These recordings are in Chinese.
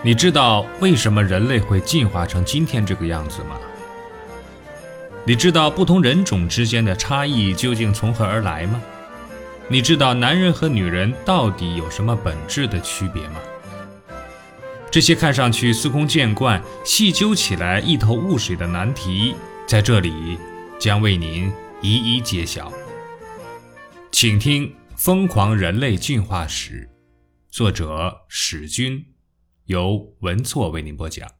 你知道为什么人类会进化成今天这个样子吗？你知道不同人种之间的差异究竟从何而来吗？你知道男人和女人到底有什么本质的区别吗？这些看上去司空见惯、细究起来一头雾水的难题，在这里将为您一一揭晓。请听《疯狂人类进化史》，作者史军。由文措为您播讲。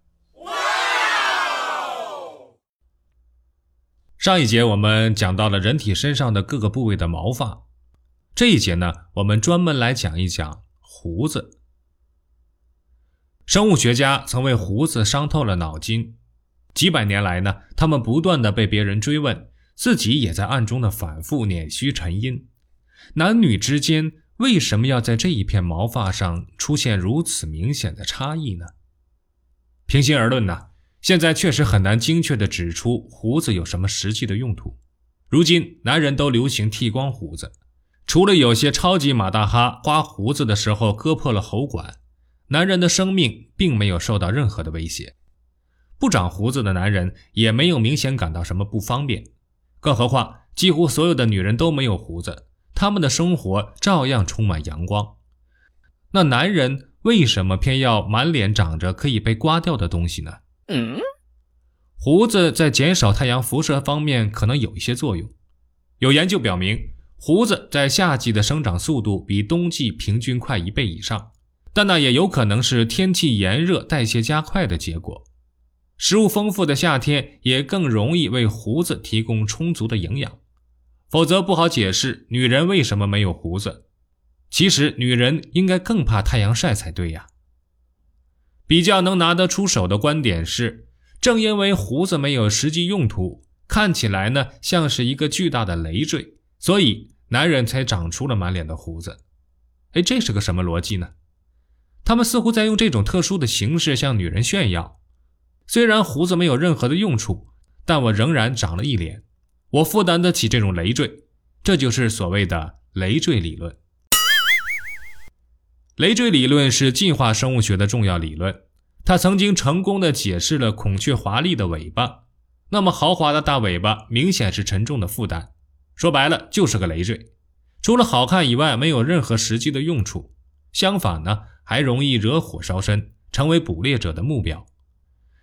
上一节我们讲到了人体身上的各个部位的毛发，这一节呢，我们专门来讲一讲胡子。生物学家曾为胡子伤透了脑筋，几百年来呢，他们不断的被别人追问，自己也在暗中的反复捻须沉音，男女之间。为什么要在这一片毛发上出现如此明显的差异呢？平心而论呢，现在确实很难精确地指出胡子有什么实际的用途。如今男人都流行剃光胡子，除了有些超级马大哈刮胡子的时候割破了喉管，男人的生命并没有受到任何的威胁。不长胡子的男人也没有明显感到什么不方便，更何况几乎所有的女人都没有胡子。他们的生活照样充满阳光。那男人为什么偏要满脸长着可以被刮掉的东西呢？嗯，胡子在减少太阳辐射方面可能有一些作用。有研究表明，胡子在夏季的生长速度比冬季平均快一倍以上，但那也有可能是天气炎热、代谢加快的结果。食物丰富的夏天也更容易为胡子提供充足的营养。否则不好解释女人为什么没有胡子。其实女人应该更怕太阳晒才对呀。比较能拿得出手的观点是，正因为胡子没有实际用途，看起来呢像是一个巨大的累赘，所以男人才长出了满脸的胡子。哎，这是个什么逻辑呢？他们似乎在用这种特殊的形式向女人炫耀：虽然胡子没有任何的用处，但我仍然长了一脸。我负担得起这种累赘，这就是所谓的累赘理论。累赘理论是进化生物学的重要理论，它曾经成功的解释了孔雀华丽的尾巴。那么豪华的大尾巴明显是沉重的负担，说白了就是个累赘，除了好看以外没有任何实际的用处。相反呢，还容易惹火烧身，成为捕猎者的目标。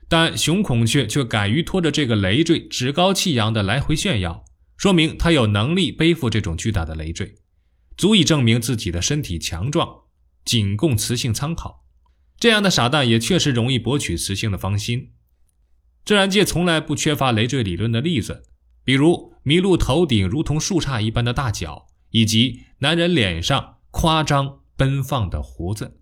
但雄孔雀却敢于拖着这个累赘，趾高气扬地来回炫耀，说明它有能力背负这种巨大的累赘，足以证明自己的身体强壮，仅供雌性参考。这样的傻蛋也确实容易博取雌性的芳心。自然界从来不缺乏累赘理论的例子，比如麋鹿头顶如同树杈一般的大角，以及男人脸上夸张奔放的胡子。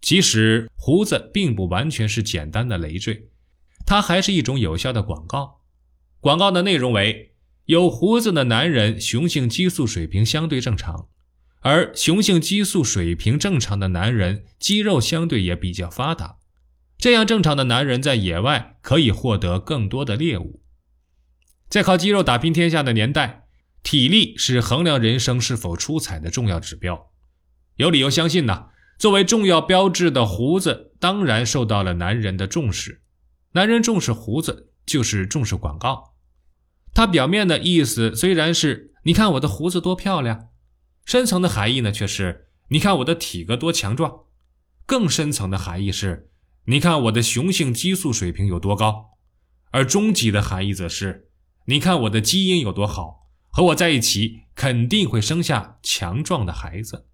其实胡子并不完全是简单的累赘，它还是一种有效的广告。广告的内容为：有胡子的男人雄性激素水平相对正常，而雄性激素水平正常的男人肌肉相对也比较发达。这样正常的男人在野外可以获得更多的猎物。在靠肌肉打拼天下的年代，体力是衡量人生是否出彩的重要指标。有理由相信呢。作为重要标志的胡子，当然受到了男人的重视。男人重视胡子，就是重视广告。它表面的意思虽然是“你看我的胡子多漂亮”，深层的含义呢却是“你看我的体格多强壮”。更深层的含义是“你看我的雄性激素水平有多高”，而终极的含义则是“你看我的基因有多好，和我在一起肯定会生下强壮的孩子”。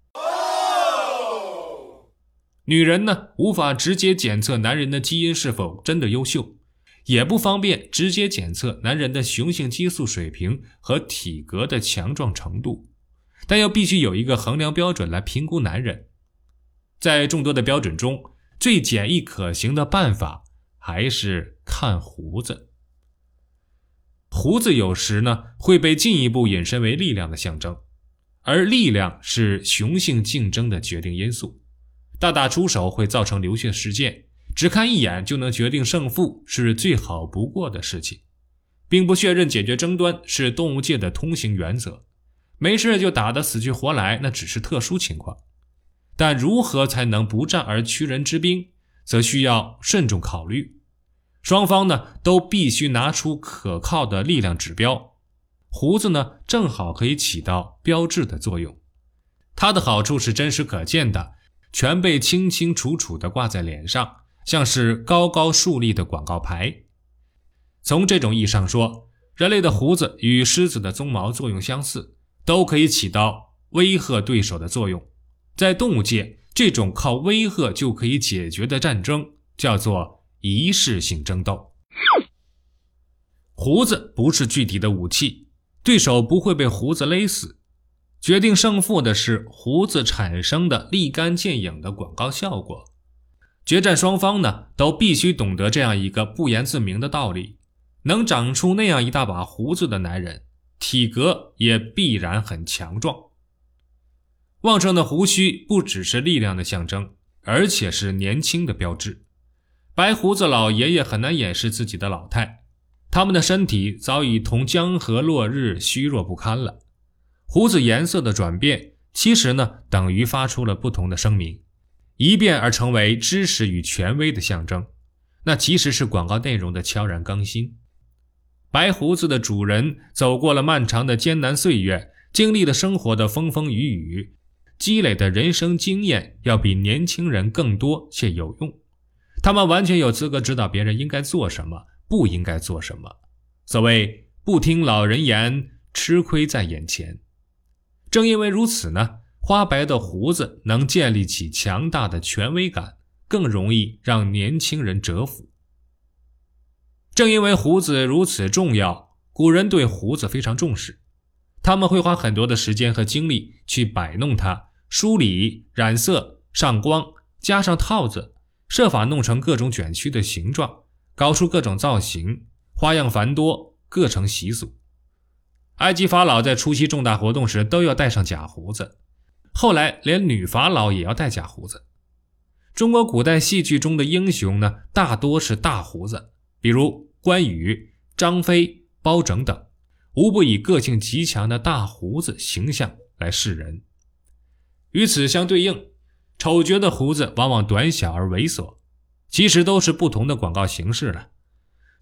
女人呢，无法直接检测男人的基因是否真的优秀，也不方便直接检测男人的雄性激素水平和体格的强壮程度，但又必须有一个衡量标准来评估男人。在众多的标准中，最简易可行的办法还是看胡子。胡子有时呢会被进一步引申为力量的象征，而力量是雄性竞争的决定因素。大打出手会造成流血事件，只看一眼就能决定胜负是最好不过的事情。兵不血刃解决争端是动物界的通行原则，没事就打得死去活来那只是特殊情况。但如何才能不战而屈人之兵，则需要慎重考虑。双方呢都必须拿出可靠的力量指标。胡子呢正好可以起到标志的作用，它的好处是真实可见的，全被清清楚楚地挂在脸上，像是高高竖立的广告牌。从这种意义上说，人类的胡子与狮子的鬃毛作用相似，都可以起到威吓对手的作用。在动物界，这种靠威吓就可以解决的战争叫做仪式性争斗。胡子不是具体的武器，对手不会被胡子勒死。决定胜负的是胡子产生的立竿见影的广告效果。决战双方呢，都必须懂得这样一个不言自明的道理：能长出那样一大把胡子的男人，体格也必然很强壮。旺盛的胡须不只是力量的象征，而且是年轻的标志。白胡子老爷爷很难掩饰自己的老态，他们的身体早已同江河落日，虚弱不堪了。胡子颜色的转变，其实呢，等于发出了不同的声明，一变而成为知识与权威的象征。那其实是广告内容的悄然更新。白胡子的主人走过了漫长的艰难岁月，经历了生活的风风雨雨。积累的人生经验要比年轻人更多且有用，他们完全有资格指导别人应该做什么，不应该做什么。所谓不听老人言，吃亏在眼前。正因为如此呢，花白的胡子能建立起强大的权威感，更容易让年轻人折服。正因为胡子如此重要，古人对胡子非常重视。他们会花很多的时间和精力去摆弄它，梳理、染色、上光，加上套子，设法弄成各种卷曲的形状，搞出各种造型，花样繁多，各成习俗。埃及法老在出席重大活动时都要戴上假胡子，后来连女法老也要戴假胡子。中国古代戏剧中的英雄呢，大多是大胡子，比如关羽、张飞、包拯等。无不以个性极强的大胡子形象来示人。与此相对应，丑角的胡子往往短小而猥琐，其实都是不同的广告形式了。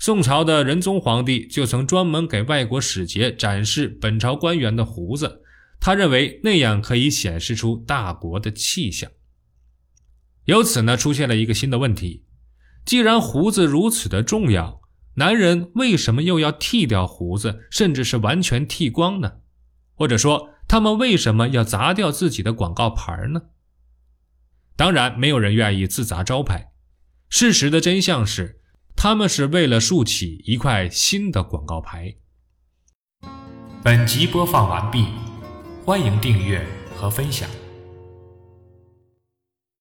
宋朝的仁宗皇帝就曾专门给外国使节展示本朝官员的胡子，他认为那样可以显示出大国的气象。由此呢，出现了一个新的问题：既然胡子如此的重要，男人为什么又要剃掉胡子，甚至是完全剃光呢？或者说，他们为什么要砸掉自己的广告牌呢？当然，没有人愿意自砸招牌。事实的真相是，他们是为了竖起一块新的广告牌。本集播放完毕，欢迎订阅和分享。